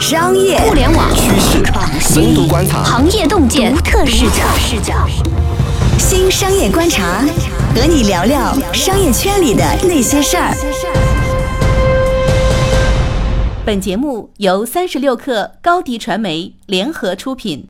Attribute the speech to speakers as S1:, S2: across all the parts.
S1: 商业
S2: 互联网
S3: 趋势、深度观察、
S2: 行业洞见、独特视角。视角。
S1: 新商业观察，和你聊聊商业圈里的那些事儿。
S4: 本节目由三十六克高迪传媒联合出品。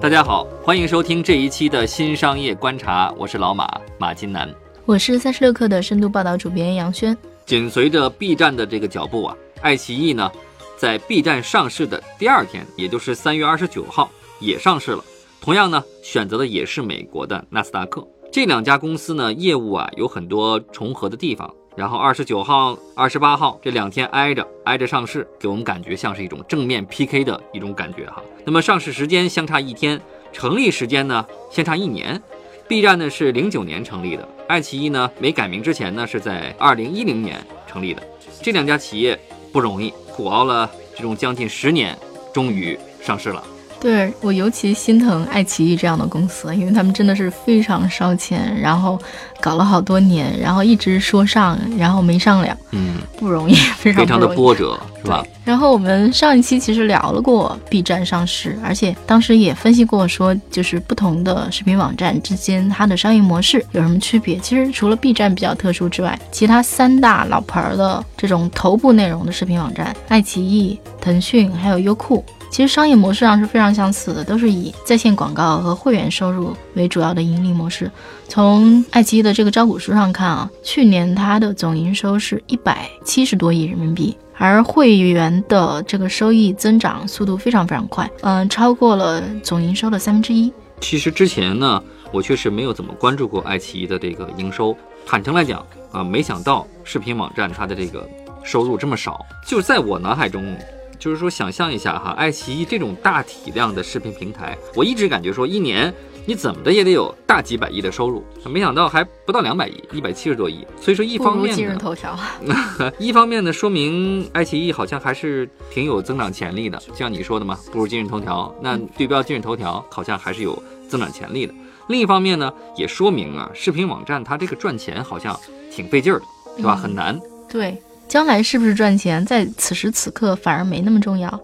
S5: 大家好，欢迎收听这一期的新商业观察，我是老马马金南，
S6: 我是三十六克的深度报道主编杨轩。
S5: 紧随着 B 站的这个脚步啊，爱奇艺呢，在 B 站上市的第二天，也就是三月二十九号也上市了。同样呢，选择的也是美国的纳斯达克。这两家公司呢，业务啊有很多重合的地方。然后二十九号、二十八号这两天挨着挨着上市，给我们感觉像是一种正面 PK 的一种感觉哈。那么上市时间相差一天，成立时间呢相差一年。B 站呢是零九年成立的，爱奇艺呢没改名之前呢是在二零一零年成立的。这两家企业不容易，苦熬了这种将近十年，终于上市了。
S6: 对我尤其心疼爱奇艺这样的公司，因为他们真的是非常烧钱，然后搞了好多年，然后一直说上，然后没上了，
S5: 嗯，
S6: 不容易，非常
S5: 非常的波折，是吧？
S6: 然后我们上一期其实聊了过 B 站上市，而且当时也分析过，说就是不同的视频网站之间它的商业模式有什么区别。其实除了 B 站比较特殊之外，其他三大老牌的这种头部内容的视频网站，爱奇艺、腾讯还有优酷。其实商业模式上是非常相似的，都是以在线广告和会员收入为主要的盈利模式。从爱奇艺的这个招股书上看啊，去年它的总营收是一百七十多亿人民币，而会员的这个收益增长速度非常非常快，嗯，超过了总营收的三分之一。
S5: 其实之前呢，我确实没有怎么关注过爱奇艺的这个营收。坦诚来讲啊，没想到视频网站它的这个收入这么少，就在我脑海中。就是说，想象一下哈，爱奇艺这种大体量的视频平台，我一直感觉说，一年你怎么的也得有大几百亿的收入，没想到还不到两百亿，一百七十多亿。所以说，一方面
S6: 今日，头条，
S5: 一方面呢，说明爱奇艺好像还是挺有增长潜力的，像你说的嘛，不如今日头条。那对标今日头条，好像还是有增长潜力的。另一方面呢，也说明啊，视频网站它这个赚钱好像挺费劲儿的，对吧？很难。
S6: 对。将来是不是赚钱，在此时此刻反而没那么重要，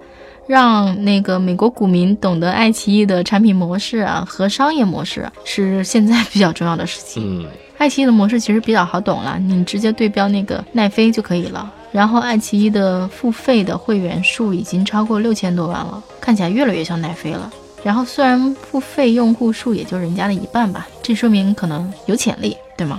S6: 让那个美国股民懂得爱奇艺的产品模式啊和商业模式是现在比较重要的事情。
S5: 嗯，
S6: 爱奇艺的模式其实比较好懂了，你直接对标那个奈飞就可以了。然后爱奇艺的付费的会员数已经超过六千多万了，看起来越来越像奈飞了。然后虽然付费用户数也就人家的一半吧，这说明可能有潜力，对吗？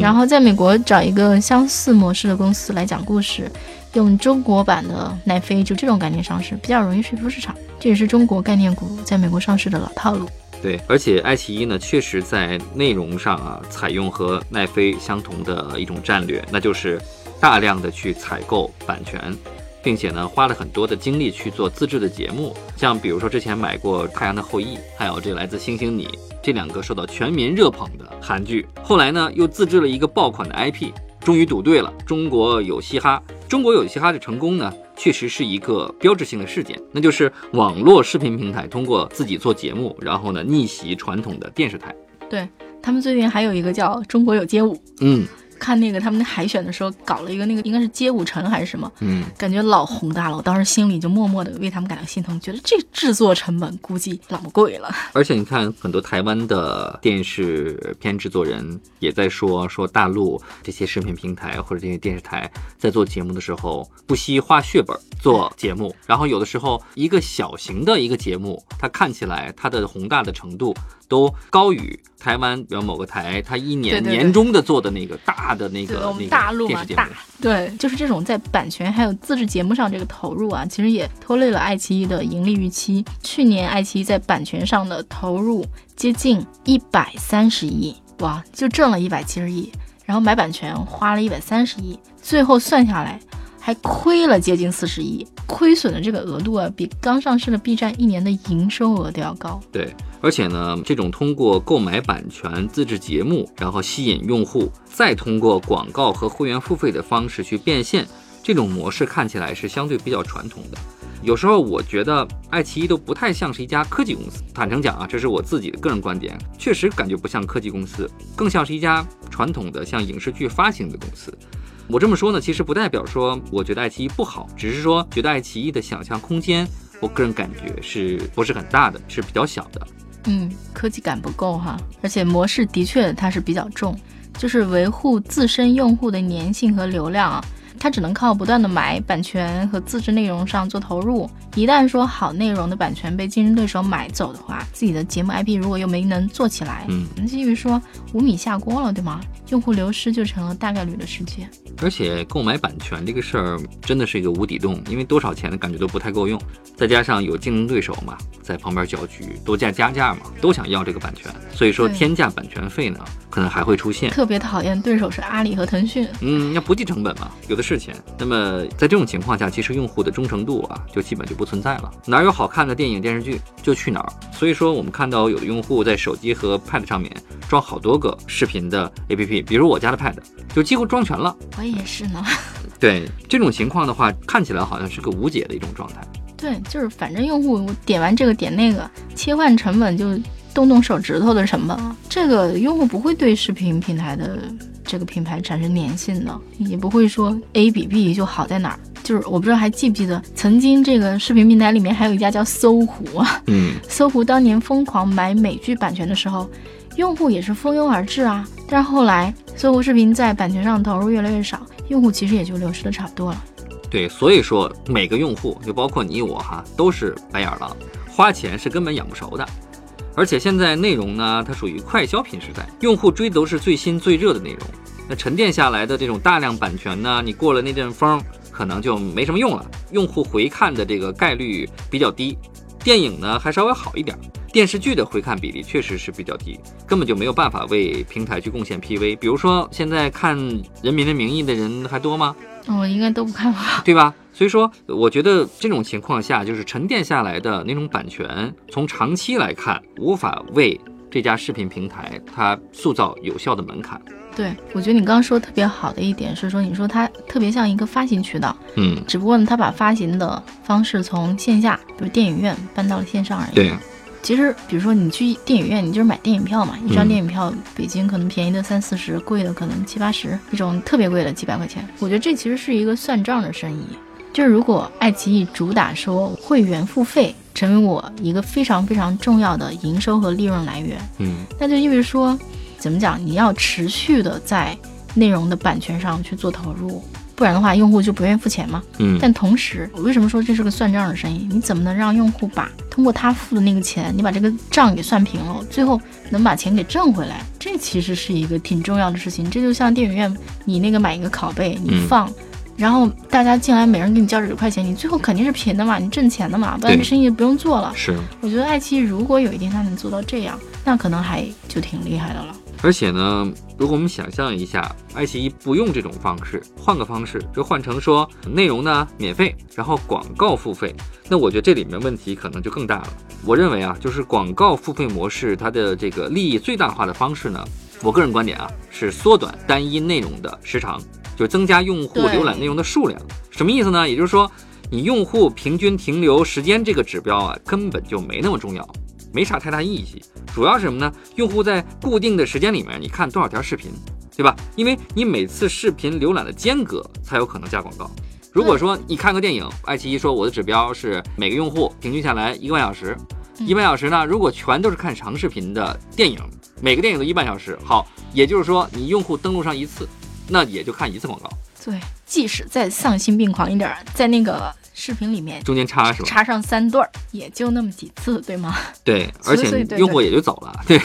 S6: 然后在美国找一个相似模式的公司来讲故事，用中国版的奈飞就这种概念上市，比较容易说服市场。这也是中国概念股在美国上市的老套路。
S5: 对，而且爱奇艺呢，确实在内容上啊，采用和奈飞相同的一种战略，那就是大量的去采购版权。并且呢，花了很多的精力去做自制的节目，像比如说之前买过《太阳的后裔》，还有这来自星星你这两个受到全民热捧的韩剧。后来呢，又自制了一个爆款的 IP，终于赌对了。中国有嘻哈，中国有嘻哈的成功呢，确实是一个标志性的事件，那就是网络视频平台通过自己做节目，然后呢逆袭传统的电视台。
S6: 对他们最近还有一个叫《中国有街舞》，
S5: 嗯。
S6: 看那个他们那海选的时候，搞了一个那个应该是街舞城还是什么，
S5: 嗯，
S6: 感觉老宏大了。我当时心里就默默的为他们感到心疼，觉得这制作成本估计老贵了。
S5: 而且你看，很多台湾的电视片制作人也在说，说大陆这些视频平台或者这些电视台在做节目的时候，不惜花血本做节目，然后有的时候一个小型的一个节目，它看起来它的宏大的程度。都高于台湾，比如某个台，它一年年终的做的那个大的那个我们
S6: 大陆嘛大，对，就是这种在版权还有自制节目上这个投入啊，其实也拖累了爱奇艺的盈利预期。去年爱奇艺在版权上的投入接近一百三十亿，哇，就挣了一百七十亿，然后买版权花了一百三十亿，最后算下来。还亏了接近四十亿，亏损的这个额度啊，比刚上市的 B 站一年的营收额都要高。
S5: 对，而且呢，这种通过购买版权、自制节目，然后吸引用户，再通过广告和会员付费的方式去变现，这种模式看起来是相对比较传统的。有时候我觉得爱奇艺都不太像是一家科技公司。坦诚讲啊，这是我自己的个人观点，确实感觉不像科技公司，更像是一家传统的像影视剧发行的公司。我这么说呢，其实不代表说我觉得爱奇艺不好，只是说觉得爱奇艺的想象空间，我个人感觉是不是很大的，是比较小的。
S6: 嗯，科技感不够哈，而且模式的确它是比较重，就是维护自身用户的粘性和流量啊。它只能靠不断的买版权和自制内容上做投入。一旦说好内容的版权被竞争对手买走的话，自己的节目 IP 如果又没能做起来，
S5: 嗯，
S6: 那就意味说五米下锅了，对吗？用户流失就成了大概率的事件。
S5: 而且购买版权这个事儿真的是一个无底洞，因为多少钱的感觉都不太够用，再加上有竞争对手嘛，在旁边搅局，都加加价嘛，都想要这个版权，所以说天价版权费呢，可能还会出现。
S6: 特别讨厌对手是阿里和腾讯，
S5: 嗯，要不计成本嘛，有的是钱。那么在这种情况下，其实用户的忠诚度啊，就基本就不存在了。哪有好看的电影电视剧就去哪儿。所以说，我们看到有的用户在手机和 Pad 上面装好多个视频的 APP，比如我家的 Pad 就几乎装全了。
S6: 我也是呢。
S5: 对这种情况的话，看起来好像是个无解的一种状态。
S6: 对，就是反正用户点完这个点那个，切换成本就动动手指头的成本。这个用户不会对视频平台的这个品牌产生粘性的，也不会说 A 比 B 就好在哪儿。就是我不知道还记不记得，曾经这个视频平台里面还有一家叫搜狐啊，
S5: 嗯，
S6: 搜狐当年疯狂买美剧版权的时候，用户也是蜂拥而至啊。但是后来搜狐视频在版权上投入越来越少，用户其实也就流失的差不多了。
S5: 对，所以说每个用户，就包括你我哈，都是白眼狼，花钱是根本养不熟的。而且现在内容呢，它属于快消品时代，用户追的都是最新最热的内容。那沉淀下来的这种大量版权呢，你过了那阵风，可能就没什么用了，用户回看的这个概率比较低。电影呢还稍微好一点，电视剧的回看比例确实是比较低，根本就没有办法为平台去贡献 PV。比如说现在看《人民的名义》的人还多吗？
S6: 我应该都不看吧，
S5: 对吧？所以说，我觉得这种情况下，就是沉淀下来的那种版权，从长期来看，无法为这家视频平台它塑造有效的门槛。
S6: 对，我觉得你刚刚说特别好的一点是说，你说它特别像一个发行渠道，
S5: 嗯，
S6: 只不过呢，它把发行的方式从线下，比如电影院搬到了线上而已。
S5: 对。
S6: 其实，比如说你去电影院，你就是买电影票嘛，一张电影票，北京可能便宜的三四十，贵的可能七八十，一种特别贵的几百块钱。我觉得这其实是一个算账的生意。就是如果爱奇艺主打说会员付费成为我一个非常非常重要的营收和利润来源，
S5: 嗯，
S6: 那就意味着说，怎么讲？你要持续的在内容的版权上去做投入。不然的话，用户就不愿意付钱嘛。
S5: 嗯，
S6: 但同时，我为什么说这是个算账的生意？你怎么能让用户把通过他付的那个钱，你把这个账给算平了，最后能把钱给挣回来？这其实是一个挺重要的事情。这就像电影院，你那个买一个拷贝，你放，然后大家进来，每人给你交几块钱，你最后肯定是平的嘛，你挣钱的嘛，不然这生意不用做了。
S5: 是，
S6: 我觉得爱奇艺如果有一天它能做到这样，那可能还就挺厉害的了。
S5: 而且呢，如果我们想象一下，爱奇艺不用这种方式，换个方式，就换成说内容呢免费，然后广告付费，那我觉得这里面问题可能就更大了。我认为啊，就是广告付费模式，它的这个利益最大化的方式呢，我个人观点啊，是缩短单一内容的时长，就增加用户浏览内容的数量。什么意思呢？也就是说，你用户平均停留时间这个指标啊，根本就没那么重要。没啥太大意义，主要是什么呢？用户在固定的时间里面，你看多少条视频，对吧？因为你每次视频浏览的间隔才有可能加广告。如果说你看个电影，爱奇艺说我的指标是每个用户平均下来一个半小时，一半小时呢，如果全都是看长视频的电影，每个电影都一半小时，好，也就是说你用户登录上一次，那也就看一次广告。
S6: 对，即使再丧心病狂一点，在那个。视频里面
S5: 中间插是吧？
S6: 插上三段儿，也就那么几次，对吗？
S5: 对，而且用户也就走了。对，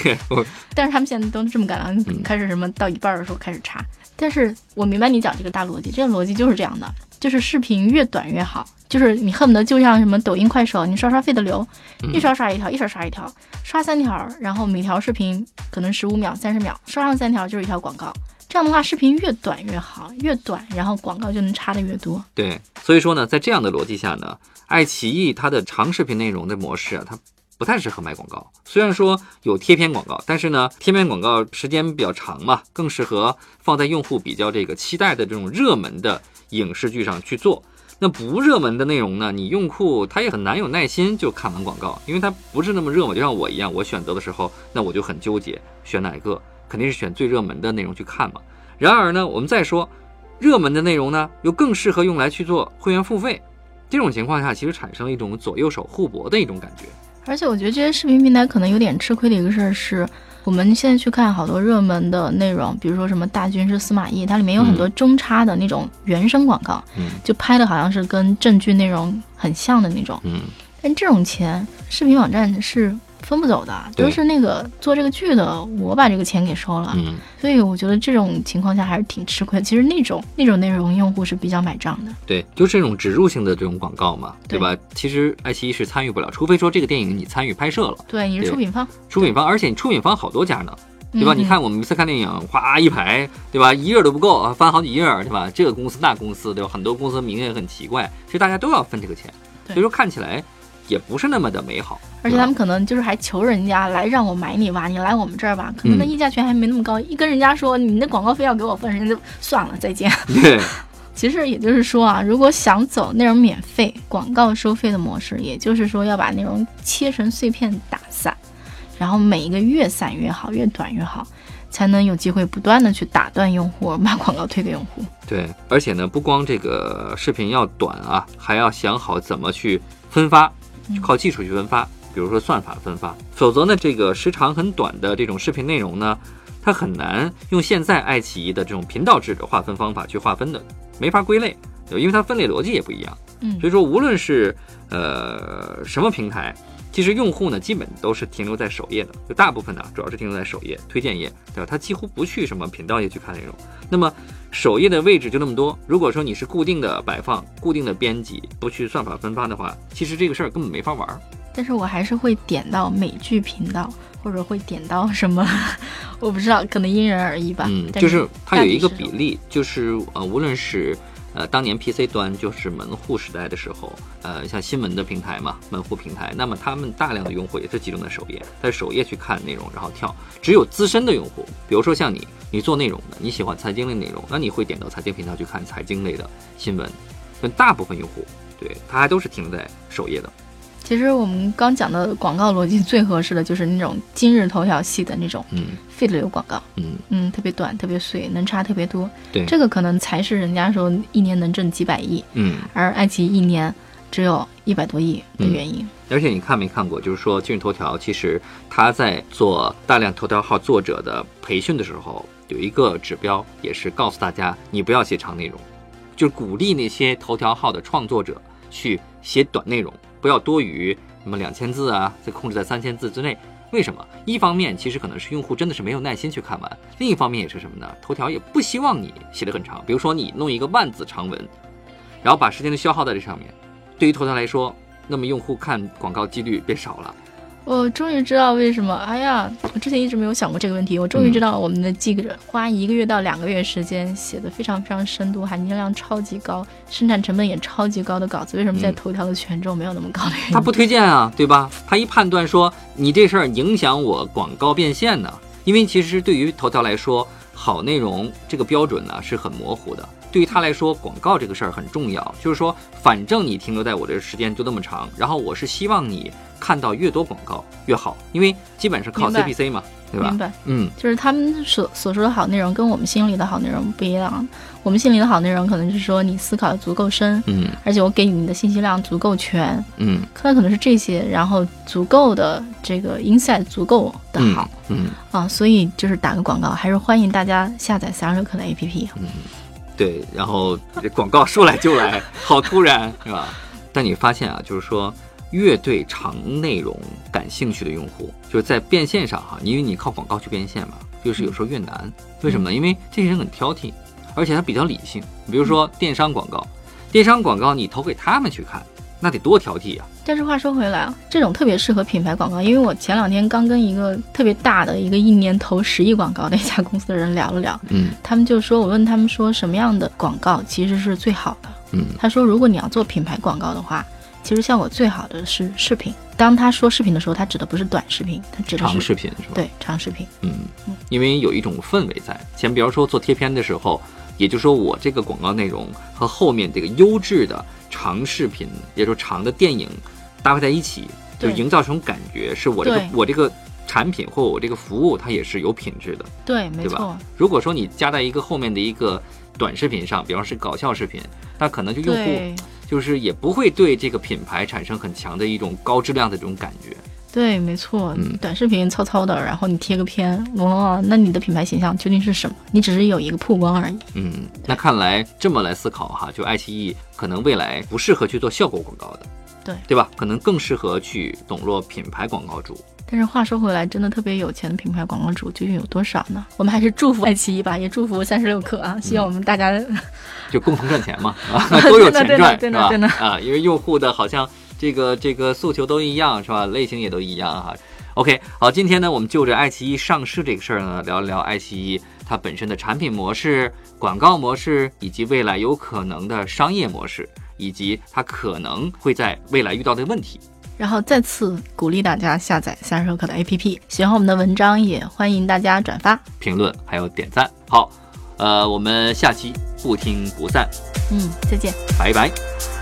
S6: 但是他们现在都这么干了，开始什么到一半的时候开始插。但是我明白你讲这个大逻辑，这个逻辑就是这样的，就是视频越短越好，就是你恨不得就像什么抖音、快手，你刷刷费的流，一刷刷一条，一刷刷一条，刷三条，然后每条视频可能十五秒、三十秒，刷上三条就是一条广告。这样的话，视频越短越好，越短，然后广告就能插的越多。
S5: 对，所以说呢，在这样的逻辑下呢，爱奇艺它的长视频内容的模式啊，它不太适合卖广告。虽然说有贴片广告，但是呢，贴片广告时间比较长嘛，更适合放在用户比较这个期待的这种热门的影视剧上去做。那不热门的内容呢，你用户他也很难有耐心就看完广告，因为它不是那么热嘛。就像我一样，我选择的时候，那我就很纠结，选哪个。肯定是选最热门的内容去看嘛。然而呢，我们再说，热门的内容呢又更适合用来去做会员付费。这种情况下，其实产生了一种左右手互搏的一种感觉。
S6: 而且我觉得这些视频平台可能有点吃亏的一个事儿是，我们现在去看好多热门的内容，比如说什么大军师司马懿，它里面有很多中插的那种原声广告，
S5: 嗯
S6: 就拍的好像是跟正剧内容很像的那种。
S5: 嗯，
S6: 但这种钱，视频网站是分不走的，
S5: 对
S6: 都是那个做这个剧的，我把这个钱给收了。
S5: 嗯，
S6: 所以我觉得这种情况下还是挺吃亏。其实那种那种内容用户是比较买账的。
S5: 对，就是这种植入性的这种广告嘛，对
S6: 对
S5: 吧？其实爱奇艺是参与不了，除非说这个电影你参与拍摄了，
S6: 对，你是出品方，
S5: 出品方，而且你出品方好多家呢。对吧？
S6: 嗯
S5: 你看我们每次看电影，哗一排，对吧？一页都不够啊，翻好几页，对吧？这个公司那公司，对吧？很多公司名也很奇怪，其实大家都要分这个钱，所以说看起来也不是那么的美好。
S6: 而且他们可能就是还求人家来让我买你吧，你来我们这儿吧，可能那
S5: 嗯
S6: 议价权还没那么高，一跟人家说你那广告费要给我分，人家就算了，再见。
S5: 对，
S6: 其实也就是说啊，如果想走那种免费、广告收费的模式，也就是说要把内容切成碎片打散，然后每一个越散越好，越短越好，才能有机会不断的去打断用户，把广告推给用户。
S5: 对，而且呢，不光这个视频要短啊，还要想好怎么去分发，靠技术去分发，比如说算法分发，否则呢，这个时长很短的这种视频内容呢，它很难用现在爱奇艺的这种频道制的划分方法去划分的，没法归类，因为它分类逻辑也不一样。
S6: 嗯。
S5: 所以说无论是呃什么平台，其实用户呢基本都是停留在首页的，就大部分呢主要是停留在首页推荐页，对吧？他几乎不去什么频道页去看内容。那么首页的位置就那么多，如果说你是固定的摆放、固定的编辑，不去算法分发的话，其实这个事儿根本没法玩儿。
S6: 但是我还是会点到美剧频道，或者会点到什么，我不知道，可能因人而异吧。
S5: 嗯，
S6: 但
S5: 就是它有一个比例，就是呃，无论是呃当年 PC 端就是门户时代的时候，呃，像新闻的平台嘛，门户平台，那么他们大量的用户也是集中在首页，在首页去看内容，然后跳。只有资深的用户，比如说像你，你做内容的，你喜欢财经类内容，那你会点到财经频道去看财经类的新闻。但大部分用户，对他还都是停留在首页的。
S6: 其实我们刚讲的广告逻辑最合适的就是那种今日头条系的那种
S5: 嗯
S6: feed 流广告，
S5: 嗯，
S6: 嗯，特别短、特别碎，能差特别多。
S5: 对，
S6: 这个可能才是人家说一年能挣几百亿，
S5: 嗯。
S6: 而爱奇艺一年只有一百多亿的原因。
S5: 而且你看没看过，就是说今日头条其实它在做大量头条号作者的培训的时候，有一个指标也是告诉大家，你不要写长内容，就是鼓励那些头条号的创作者去写短内容，不要多于什么两千字啊，再控制在三千字之内。为什么？一方面其实可能是用户真的是没有耐心去看完，另一方面也是什么呢？头条也不希望你写的很长，比如说你弄一个万字长文，然后把时间都消耗在这上面，对于头条来说，那么用户看广告几率变少了。
S6: 我终于知道为什么，哎呀，我之前一直没有想过这个问题。我终于知道我们的记者花一个月到两个月时间写的非常非常深度、含金量超级高、生产成本也超级高的稿子，为什么在
S5: 嗯
S6: 头条的权重没有那么高的原因？
S5: 他不推荐啊，对吧？他一判断说你这事儿影响我广告变现呢，因为其实对于头条来说，好内容这个标准呢是很模糊的。对于他来说，广告这个事儿很重要，就是说，反正你停留在我这时间就那么长，然后我是希望你看到越多广告越好，因为基本是靠 CPC 嘛，对吧
S6: 明？白。
S5: 嗯，
S6: 就是他们所所说的好内容跟我们心里的好内容不一样。我们心里的好内容可能是说你思考的足够深，
S5: 嗯
S6: 而且我给你的信息量足够全，
S5: 嗯
S6: 那可能是这些，然后足够的这个 insight 足够的
S5: 嗯
S6: 好、
S5: 嗯，
S6: 啊，所以就是打个广告，还是欢迎大家下载三十六课的 APP。
S5: 对，然后这广告说来就来，好突然，是吧？但你发现啊，就是说，越对长内容感兴趣的用户，就是在变现上哈，因为你靠广告去变现嘛，就是有时候越难。为什么呢？因为这些人很挑剔，而且他比较理性。比如说电商广告，电商广告你投给他们去看，那得多挑剔啊！
S6: 但是话说回来啊，这种特别适合品牌广告，因为我前两天刚跟一个特别大的一个一年投十亿广告的一家公司的人聊了聊，
S5: 嗯
S6: 他们就说，我问他们说什么样的广告其实是最好的，
S5: 嗯
S6: 他说，如果你要做品牌广告的话，其实效果最好的是视频。当他说视频的时候，他指的不是短视频，他指的
S5: 长视频是吧？，
S6: 对长视频。
S5: 嗯，因为有一种氛围在。前比方说做贴片的时候，也就是说我这个广告内容和后面这个优质的长视频，也就是长的电影搭配在一起，就营造成感觉是我这个我这个产品或我这个服务它也是有品质的。
S6: 对，没错
S5: 如果说你加在一个后面的一个短视频上，比方是搞笑视频，那可能就用户就是也不会对这个品牌产生很强的一种高质量的这种感觉。
S6: 对，没错，
S5: 嗯
S6: 短视频糙糙的，然后你贴个片，哇，那你的品牌形象究竟是什么？你只是有一个曝光而已。
S5: 嗯，那看来这么来思考哈，就爱奇艺可能未来不适合去做效果广告的，
S6: 对
S5: 对吧？可能更适合去笼络品牌广告主。
S6: 但是话说回来，真的特别有钱的品牌广告主究竟有多少呢？我们还是祝福爱奇艺吧，也祝福三十六氪啊！希望我们大家、
S5: 就共同赚钱嘛，啊，都有钱赚，
S6: 真的
S5: 是吧？啊，因为用户的好像这个这个诉求都一样，是吧？类型也都一样哈。OK，好，今天呢，我们就着爱奇艺上市这个事儿呢，聊一聊爱奇艺它本身的产品模式、广告模式，以及未来有可能的商业模式，以及它可能会在未来遇到的问题。
S6: 然后再次鼓励大家下载三十六氪的 APP，喜欢我们的文章也欢迎大家转发。
S5: 评论还有点赞。好，呃，我们下期不听不散，
S6: 嗯，再见。
S5: 拜拜。